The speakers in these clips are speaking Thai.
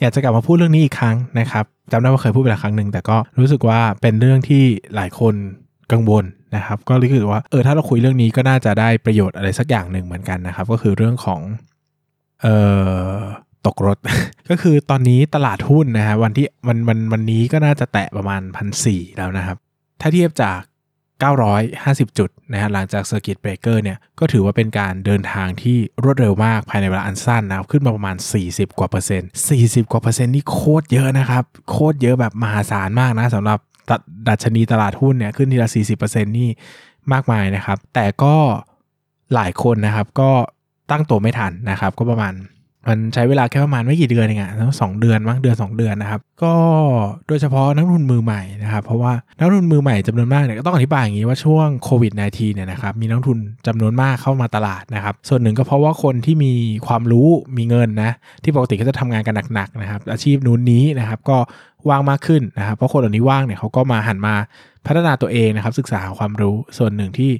อยากจะกลับมาพูดเรื่องนี้อีกครั้งนะครับจำได้ว่าเคยพูดไปแล้วครั้งหนึ่งแต่ก็รู้สึกว่าเป็นเรื่องที่หลายคนกังวลนะครับ ก็รู้สึกว่าเออถ้าเราคุยเรื่องนี้ก็น่าจะได้ประโยชน์อะไรสักอย่างหนึ่งเหมือนกันนะครับ ก็คือเรื่องของเอ่อตกรถ ก็คือตอนนี้ตลาดหุ้นนะฮะวันที่วันวันวันนี้ก็น่าจะแตะประมาณพันสี่แล้วนะครับ ถ้าเทียบจาก 950 จุดนะฮะหลังจาก circuit breaker เนี่ยก็ถือว่าเป็นการเดินทางที่รวดเร็วมากภายในเวลาอันสั้นนะครับขึ้นมาประมาณ 40 กว่าเปอร์เซ็นต์ 40 กว่าเปอร์เซ็นต์นี่โคตรเยอะนะครับ โคตรเยอะแบบมหาศาลมากนะสำหรับดัชนีตลาดหุ้นเนี่ยขึ้นทีละ 40%นี่มากมายนะครับ แต่ก็หลายคนนะครับก็ตั้งตัวไม่ทันนะครับก็ประมาณ มันใช้เวลาแค่ประมาณไม่กี่เดือนเองอะทั้งสองเดือนมั้งเดือน 2 เดือนนะครับ ก็โดยเฉพาะนักทุนมือใหม่นะครับ เพราะว่านักทุนมือใหม่จำนวนมากเนี่ยก็ต้องอธิบายอย่างนี้ว่าช่วงโควิด -19 เนี่ยนะครับมีนักทุนจำนวนมากเข้ามาตลาดนะครับ ส่วนหนึ่งก็เพราะว่าคนที่มีความรู้มีเงินนะที่ปกติก็จะทำงานกันหนักๆนะครับ อาชีพนู้นนี้นะครับก็ว่างมากขึ้นนะครับ เพราะคนเหล่านี้ว่างเนี่ยเขาก็มาหันมาพัฒนาตัวเองนะครับ ศึกษาความรู้ส่วนหนึ่งที่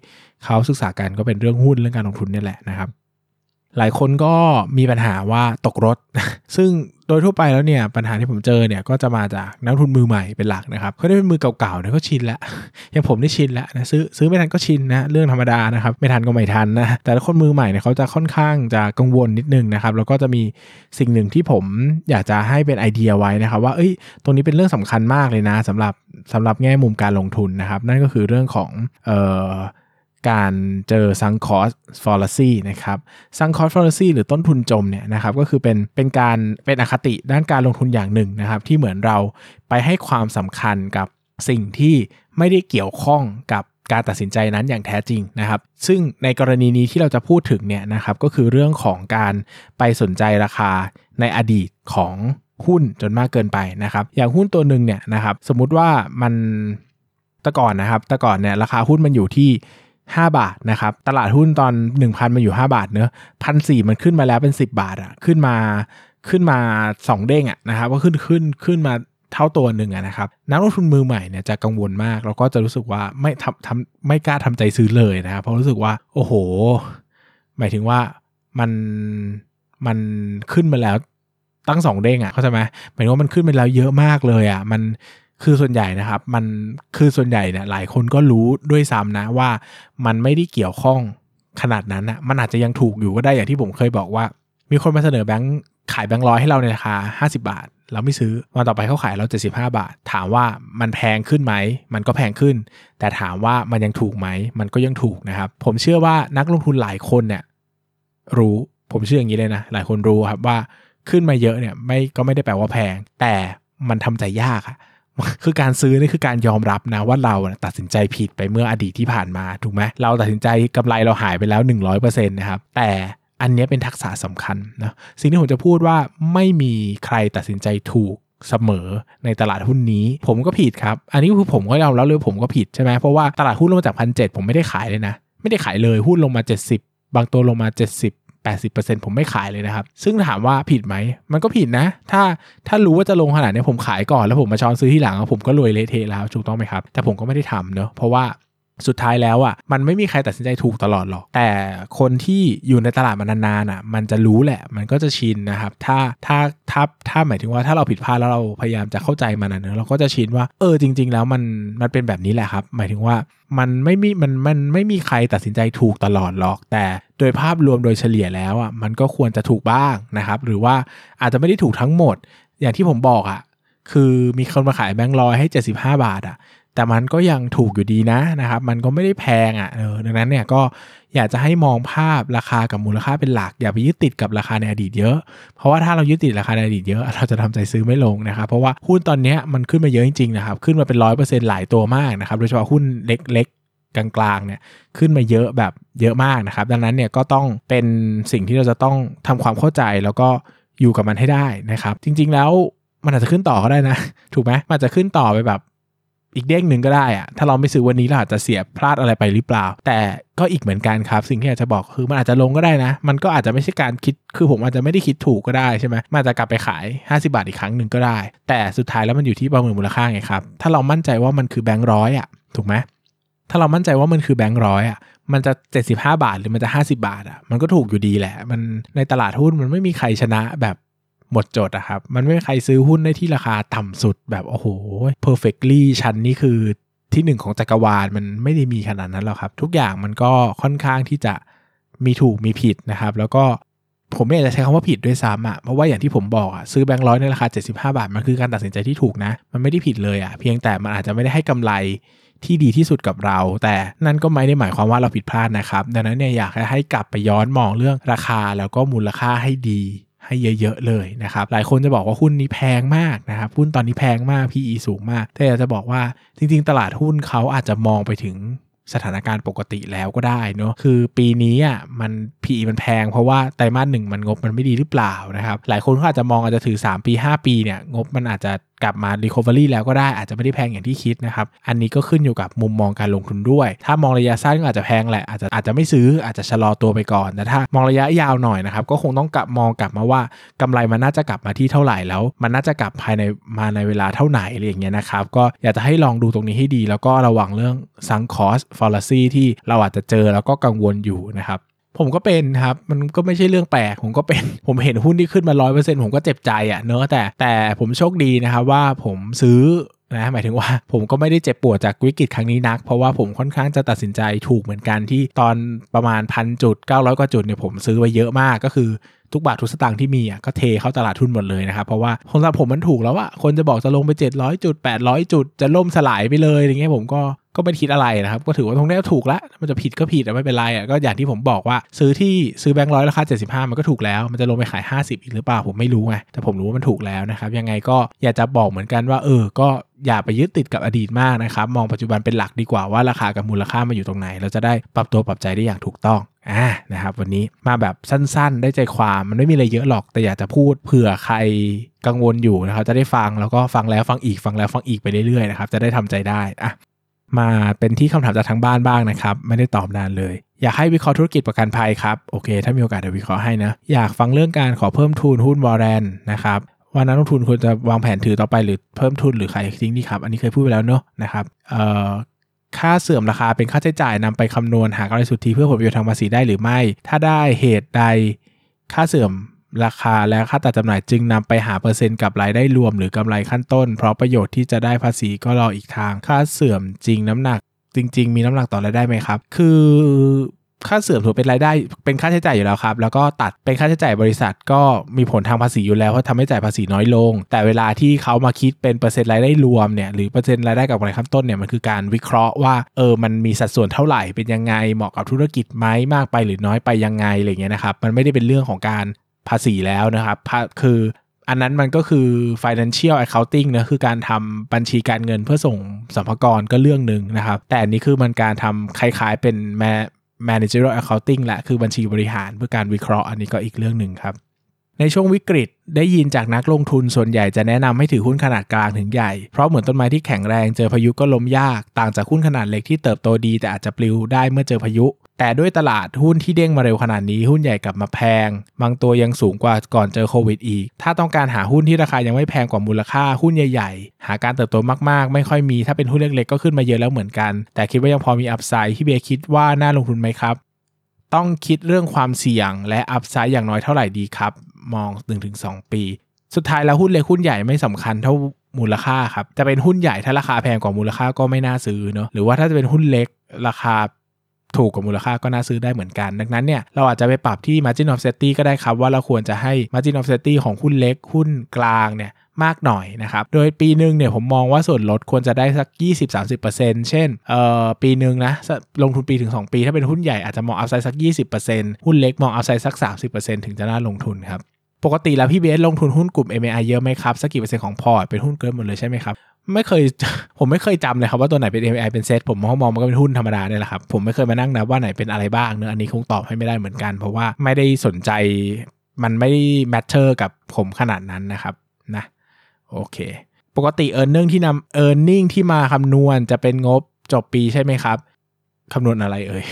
เขาศึกษากันก็เป็นเรื่องหุ้นเรื่องการลงทุนนี่แหละนะครับ หลายคนก็มีปัญหาว่าตกรถ ซึ่งโดยทั่วไปแล้วเนี่ยปัญหาที่ผมเจอเนี่ยก็จะมาจากนักทุนมือใหม่เป็นหลักนะครับเขาได้เป็นมือเก่าๆเนี่ยก็ชินแล้วอย่างผมได้ชินแล้วนะซื้อซื้อไม่ทันก็ชินนะเรื่องธรรมดานะครับไม่ทันก็ไม่ทันนะแต่คนมือใหม่เนี่ยเขาจะค่อนข้างจะกังวลนิดนึงนะครับแล้วก็จะมีสิ่งหนึ่งที่ผมอยากจะให้เป็นไอเดียไว้นะครับว่าเอ้ยตรงนี้เป็นเรื่องสำคัญมากเลยนะสำหรับสำหรับแง่มุมการลงทุนนะครับนั่นก็คือเรื่องของเอ่อ การเจอ sunk cost fallacy นะครับ sunk cost fallacy หรือต้นทุนจมเนี่ยนะครับก็คือเป็นเป็นการเป็นอคติด้านการลงทุนอย่างหนึ่งนะครับที่เหมือนเราไปให้ความสำคัญกับสิ่งที่ไม่ได้เกี่ยวข้องกับการตัดสินใจนั้นอย่างแท้จริงนะครับ ซึ่งในกรณีนี้ที่เราจะพูดถึงเนี่ยนะครับก็คือเรื่องของการไปสนใจราคาในอดีตของหุ้นจนมากเกินไปนะครับ อย่างหุ้นตัวหนึ่งเนี่ยนะครับสมมุติว่ามันแต่ก่อนนะครับแต่ก่อนเนี่ยราคาหุ้นมันอยู่ที่ 5 บาทนะครับ ตลาดหุ้นตอน 1,000 มันอยู่ 5 บาทเนอะพันสี่มันขึ้นมาแล้วเป็น 10 บาทอะขึ้นมาขึ้นมา 2 เด้งอะนะครับก็ขึ้นขึ้นขึ้นมาเท่าตัวหนึ่งอะนะครับนักลงทุนมือใหม่เนี่ยจะกังวลมาก แล้วก็จะรู้สึกว่าไม่ทำทำไม่กล้าทำใจซื้อเลยนะครับเพราะรู้สึกว่า โอ้โห หมายถึงว่ามันมันขึ้นมาแล้วตั้งสองเด้งอะเข้าใจไหมหมายถึงว่ามันขึ้นมาแล้วเยอะมากเลยอะมัน คือส่วนใหญ่นะครับมันคือส่วนใหญ่เนี่ยหลายคนก็รู้ด้วยซ้ำนะว่ามันไม่ได้เกี่ยวข้องขนาดนั้นนะมันอาจจะยังถูกอยู่ก็ได้อย่างที่ผมเคยบอกว่า มีคนมาเสนอแบงค์ขายแบงค์ร้อยให้เราในราคา 50 บาท เราไม่ซื้อวันต่อไปเขาขายเรา 75 บาท ถามว่ามันแพงขึ้นไหม มันก็แพงขึ้น แต่ถามว่ามันยังถูกไหม มันก็ยังถูกนะครับ ผมเชื่อว่านักลงทุนหลายคนเนี่ยรู้ผมเชื่ออย่างนี้เลยนะ หลายคนรู้ครับว่าขึ้นมาเยอะเนี่ยไม่ก็ไม่ได้แปลว่าแพง แต่มันทำใจยากอะ คือการซื้อนี่คือการยอมรับนะว่าเราตัดสินใจผิดไปเมื่ออดีตที่ผ่านมาถูกไหมเราตัดสินใจกำไรเราหายไปแล้ว 100%นะครับแต่อันนี้เป็นทักษะสำคัญนะสิ่งที่ผมจะพูดว่าไม่มีใครตัดสินใจถูกเสมอในตลาดหุ้นนี้ ผมก็ผิดครับ อันนี้คือผมก็ยอมรับเลยผมก็ผิดใช่ไหมเพราะว่าตลาดหุ้นลงมาจากพันเผมไม่ได้ขายเลยนะ ไม่ได้ขายเลยหุ้นลงมา 70 บางตัวลงมา 70 80%ผมไม่ขายเลยนะครับ ซึ่งถามว่าผิดไหม มันก็ผิดนะ ถ้าถ้ารู้ว่าจะลงขนาดนี้ผมขายก่อนแล้วผมมาช้อนซื้อที่หลังผมก็รวยเละเทะแล้วถูกต้องไหมครับ แต่ผมก็ไม่ได้ทำเนอะเพราะว่า สุดท้ายแล้วอะมันไม่มีใครตัดสินใจถูกตลอดหรอก แต่คนที่อยู่ในตลาดมานานๆอะ มันจะรู้แหละ มันก็จะชินนะครับ ถ้าถ้าถ้าถ้าหมายถึงว่าถ้าเราผิดพลาดแล้วเราพยายามจะเข้าใจมันนะเนอะเราก็จะชินว่าเออจริง ๆ แล้วมันมันเป็นแบบนี้แหละครับ หมายถึงว่ามันไม่มีมันมันไม่มีใครตัดสินใจถูกตลอดหรอก แต่โดยภาพรวมโดยเฉลี่ยแล้วอะมันก็ควรจะถูกบ้างนะครับ หรือว่าอาจจะไม่ได้ถูกทั้งหมด อย่างที่ผมบอกอะคือมีคนมาขายแบงค์ร้อยให้ 75 บาทอะ แต่มันก็ยังถูกอยู่ดีนะนะครับ มันก็ไม่ได้แพงอะ่ะเออดังนั้นเนี่ยก็อยากจะให้มองภาพราคากับมูลค่าเป็นหลัก อย่าไปยึดติดกับราคาในอดีตเยอะ เพราะว่าถ้าเรายึดติดราคาในอดีตเยอะ เราจะทำใจซื้อไม่ลงนะครับ เพราะว่าหุ้นตอนนี้มันขึ้นมาเยอะจริงๆนะครับ ขึ้นมาเป็นร้อยเปอร์เซ็นต์หลายตัวมากนะครับ โดยเฉพาะหุ้นเล็กๆกลางๆเนี่ยขึ้นมาเยอะแบบเยอะมากนะครับ ดังนั้นเนี่ยก็ต้องเป็นสิ่งที่เราจะต้องทำความเข้าใจแล้วก็อยู่กับมันให้ได้นะครับ จริงๆแล้วมันอาจจะขึ้นต่อก็ได้นะ ถูกไหมมันจะขึ้นต่อไปแบบ อีกเด้งหนึ่งก็ได้อะถ้าเราไม่ซื้อวันนี้เราอาจจะเสียพลาดอะไรไปหรือเปล่า แต่ก็อีกเหมือนกันครับ สิ่งที่อยากจะบอกคือมันอาจจะลงก็ได้นะ มันก็อาจจะไม่ใช่การคิดคือผมอาจจะไม่ได้คิดถูกก็ได้ใช่ไหมมันอาจจะกลับไปขาย 50 บาทอีกครั้งหนึ่งก็ได้ แต่สุดท้ายแล้วมันอยู่ที่ประเมินมูลค่าไงครับ ถ้าเรามั่นใจว่ามันคือแบงค์ร้อยอะถูกไหมถ้าเรามั่นใจว่ามันคือแบงค์ร้อยอะมันจะ 75 บาทหรือมันจะ 50 บาทอะมันก็ถูกอยู่ดีแหละ มันในตลาดหุ้นมันไม่มีใครชนะแบบ หมดจดอะครับ มันไม่มีใครซื้อหุ้นได้ที่ราคาต่ำสุดแบบโอ้โห perfectly ชั้นนี่คือที่หนึ่งของจักรวาลมันไม่ได้มีขนาดนั้นหรอกครับ ทุกอย่างมันก็ค่อนข้างที่จะมีถูกมีผิดนะครับ แล้วก็ผมไม่อยากจะใช้คำว่าผิดด้วยซ้ำอะเพราะว่าอย่างที่ผมบอกอะซื้อแบงค์ร้อยในราคา 75 บาท มันคือการตัดสินใจที่ถูกนะ มันไม่ได้ผิดเลยอะเพียงแต่มันอาจจะไม่ได้ให้กำไรที่ดีที่สุดกับเรา แต่นั่นก็ไม่ได้หมายความว่าเราผิดพลาดนะครับ ดังนั้นเนี่ยอยากให้กลับไปย้อนมองเรื่องราคาแล้วก็มูลค่าให้ดี ให้เยอะๆเลยนะครับ หลายคนจะบอกว่าหุ้นนี้แพงมากนะครับ หุ้นตอนนี้แพงมาก PE สูงมาก แต่อยากจะบอกว่าจริง ๆ ตลาดหุ้นเขาอาจจะมองไปถึงสถานการณ์ปกติแล้วก็ได้เนาะคือปีนี้อะมัน PE มันแพงเพราะว่าไตรมาสหนึ่งมันงบมันไม่ดีหรือเปล่านะครับ หลายคนก็อาจจะมองอาจจะถือ 3 ปี 5 ปีเนี่ยงบมันอาจจะ กลับมา recovery แล้วก็ได้อาจจะไม่ได้แพงอย่างที่คิดนะครับ อันนี้ก็ขึ้นอยู่กับมุมมองการลงทุนด้วย ถ้ามองระยะสั้นก็อาจจะแพงแหละอาจจะอาจจะไม่ซื้ออาจจะชะลอตัวไปก่อน แต่ถ้ามองระยะยาวหน่อยนะครับก็คงต้องกลับมองกลับมาว่ากำไรมันน่าจะกลับมาที่เท่าไหร่แล้ว มันน่าจะกลับภายในมาในเวลาเท่าไหร่อะไรอย่างเงี้ยนะครับก็อยากจะให้ลองดูตรงนี้ให้ดี แล้วก็ระวังเรื่อง sunk cost fallacy ที่เราอาจจะเจอแล้วก็กังวลอยู่นะครับ ผมก็เป็นครับ มันก็ไม่ใช่เรื่องแปลก ผมก็เป็น ผมเห็นหุ้นที่ขึ้นมาร้อยเปอร์เซ็นต์ผมก็เจ็บใจอะ่ะเนอะแต่แต่ผมโชคดีนะครับว่าผมซื้อนะหมายถึงว่าผมก็ไม่ได้เจ็บปวดจากวิกฤตครั้งนี้นัก เพราะว่าผมค่อนข้างจะตัดสินใจถูกเหมือนกันที่ตอนประมาณพันจุดเก้าร้อยกว่าจุดเนี่ยผมซื้อไว้เยอะมากก็คือทุกบาททุกสตางค์ที่มีอะก็เทเข้าตลาดทุนหมดเลยนะครับ เพราะว่าสำหรับผมมันถูกแล้วอะคนจะบอกจะลงไป 700 จุด 800 จุดจะล่มสลายไปเลยอย่างเงี้ยผมก็ ก็ไม่คิดอะไรนะครับ ก็ถือว่าตรงนี้ถูกแล้วมันจะผิดก็ผิดไม่เป็นไรอะก็อย่างที่ผมบอกว่า ซื้อที่ซื้อแบงค์ร้อยราคา75 มันก็ถูกแล้วมันจะลงไปขาย 50 อีกหรือเปล่าผมไม่รู้ไงแต่ผมรู้ว่ามันถูกแล้วนะครับยังไงก็อยากจะบอกเหมือนกันว่าเออก็อย่าไปยึดติดกับอดีตมากนะครับ มองปัจจุบันเป็นหลักดีกว่าว่าราคากับมูลค่ามาอยู่ตรงไหน เราจะได้ปรับตัวปรับใจได้อย่างถูกต้องอ่านะครับวันนี้มาแบบสั้นๆ ได้ใจความมันไม่มีอะไรเยอะหรอกแต่อยากจะพูดเผื่อใครกังวลอยู่นะครับจะได้ฟังแล้วก็ฟังแล้วฟังอีกฟังแล้วฟังอีกไปเรื่อยๆนะครับจะได้ทำใจได้อะ มาเป็นที่คำถามจากทางบ้านบ้างนะครับ ไม่ได้ตอบนานเลย อยากให้วิเคราะห์ธุรกิจประกันภัยครับ โอเค ถ้ามีโอกาสเดี๋ยววิเคราะห์ให้นะ อยากฟังเรื่องการขอเพิ่มทุนหุ้นวอร์เรนนะครับว่านักลงทุนควรจะวางแผนถือต่อไปหรือเพิ่มทุนหรือขายทิ้งดีครับ อันนี้เคยพูดไปแล้วเนอะนะครับเอ่อค่าเสื่อมราคาเป็นค่าใช้จ่ายนำไปคำนวณหากำไรสุทธิเพื่อผลประโยชน์ทางภาษีได้หรือไม่ ถ้าได้เหตุใดค่าเสื่อม ราคาและค่าตัดจำหน่ายจึงนำไปหาเปอร์เซ็นต์กับรายได้รวมหรือกำไรขั้นต้น เพราะประโยชน์ที่จะได้ภาษีก็รออีกทาง ค่าเสื่อมจริงน้ำหนัก จริง ๆ มีน้ำหนักต่อรายได้ไหมครับ คือค่าเสื่อมถือเป็นรายได้เป็นค่าใช้จ่ายอยู่แล้วครับ แล้วก็ตัดเป็นค่าใช้จ่ายบริษัทก็มีผลทางภาษีอยู่แล้วเพราะทำให้จ่ายภาษีน้อยลง แต่เวลาที่เขามาคิดเป็นเปอร์เซ็นต์รายได้รวมเนี่ยหรือเปอร์เซ็นต์รายได้กับกำไรขั้นต้นเนี่ยมันคือการวิเคราะห์ว่าเออมันมีสัดส่วนเท่าไหร่เป็นยังไงเหมาะกับธุรกิจไหมมากไปหรือน้อยไปยังไงอะไรเงี้ยนะครับมันไม่ได้เป็นเรื่องของการ ภาษีแล้วนะครับคืออันนั้นมันก็คือ financial accounting นะคือการทำบัญชีการเงินเพื่อส่งสัมภาระก็เรื่องหนึ่งนะครับ แต่อันนี้คือมันการทำคล้ายๆเป็นแม managerial accounting แหละคือบัญชีบริหารเพื่อการวิเคราะห์อันนี้ก็อีกเรื่องหนึ่งครับ ในช่วงวิกฤตได้ยินจากนักลงทุนส่วนใหญ่จะแนะนำให้ถือหุ้นขนาดกลางถึงใหญ่ เพราะเหมือนต้นไม้ที่แข็งแรงเจอพายุก็ล้มยาก ต่างจากหุ้นขนาดเล็กที่เติบโตดี แต่อาจจะปลิวได้เมื่อเจอพายุ แต่ด้วยตลาดหุ้นที่เด้งมาเร็วขนาดนี้หุ้นใหญ่กลับมาแพง บางตัวยังสูงกว่าก่อนเจอโควิดอีก ถ้าต้องการหาหุ้นที่ราคายังไม่แพงกว่ามูลค่าหุ้นใหญ่ๆ หาการเติบโตมากๆ ไม่ค่อยมี ถ้าเป็นหุ้นเล็กๆ ก็ขึ้นมาเยอะแล้วเหมือนกัน แต่คิดว่ายังพอมีอัพไซด์ที่เบียร์คิดว่าน่าลงทุนไหมครับ ต้องคิดเรื่องความเสี่ยงและอัพไซด์อย่างน้อยเท่าไหร่ดีครับ มอง 1-2 ปี สุดท้ายแล้วหุ้นเล็กหุ้นใหญ่ไม่สำคัญเท่ามูลค่าครับ จะเป็นหุ้นใหญ่ถ้าราคาแพงกว่ามูลค่าก็ไม่น่าซื้อเนาะ หรือว่าถ้าจะเป็นหุ้นเล็กราคา ถูกกว่ามูลค่าก็น่าซื้อได้เหมือนกัน ดังนั้นเนี่ยเราอาจจะไปปรับที่ margin of safety ก็ได้ครับว่าเราควรจะให้ margin of safety ของหุ้นเล็กหุ้นกลางเนี่ยมากหน่อยนะครับ โดยปีหนึ่งเนี่ยผมมองว่าส่วนลดควรจะได้สัก 20-30%เช่น เอ่อ ปีหนึ่งนะ ลงทุนปีถึง 2 ปี ถ้าเป็นหุ้นใหญ่อาจจะมอง upside สัก 20%หุ้นเล็กมอง upside สัก 30%ถึงจะน่าลงทุนครับ ปกติแล้วพี่เบสลงทุนหุ้นกลุ่ม MAI เยอะไหมครับสักกี่เปอร์เซ็นต์ของพอร์ตเป็นหุ้นเกินหมดเลยใช่ไหมครับไม่เคยผมไม่เคยจำเลยครับว่าตัวไหนเป็น MAI เป็นเซตผมมองมองมันก็เป็นหุ้นธรรมดาเนี่ยแหละครับผมไม่เคยมานั่งนับว่าไหนเป็นอะไรบ้างเนอะอันนี้คงตอบให้ไม่ได้เหมือนกัน เพราะว่าไม่ได้สนใจมันไม่ได้ matter กับผมขนาดนั้นนะครับนะโอเค ปกติ e a r n i n g ที่นำ e a r n i n g ที่มาคำนวณจะเป็นงบจบปีใช่ไหมครับ คำนวณอะไรเอ่ย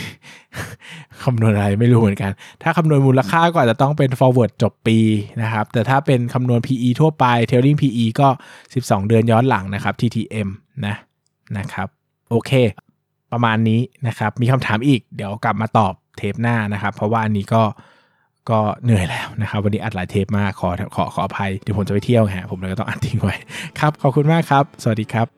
คำนวณอะไรไม่รู้เหมือนกัน ถ้าคำนวณมูลค่าก็อาจจะต้องเป็น forward จบปีนะครับ แต่ถ้าเป็นคำนวณ PE ทั่วไป trailing PE ก็ 12 เดือนย้อนหลังนะครับ TTM นะนะครับ โอเค ประมาณนี้นะครับ มีคำถามอีก เดี๋ยวกลับมาตอบเทปหน้านะครับ เพราะว่าอันนี้ก็ก็เหนื่อยแล้วนะครับ วันนี้อัดหลายเทปมากขอขอขออภัย เดี๋ยวผมจะไปเที่ยวฮะผมเลยก็ต้องอัดทิ้งไว้ ครับ ขอบคุณมากครับ สวัสดีครับ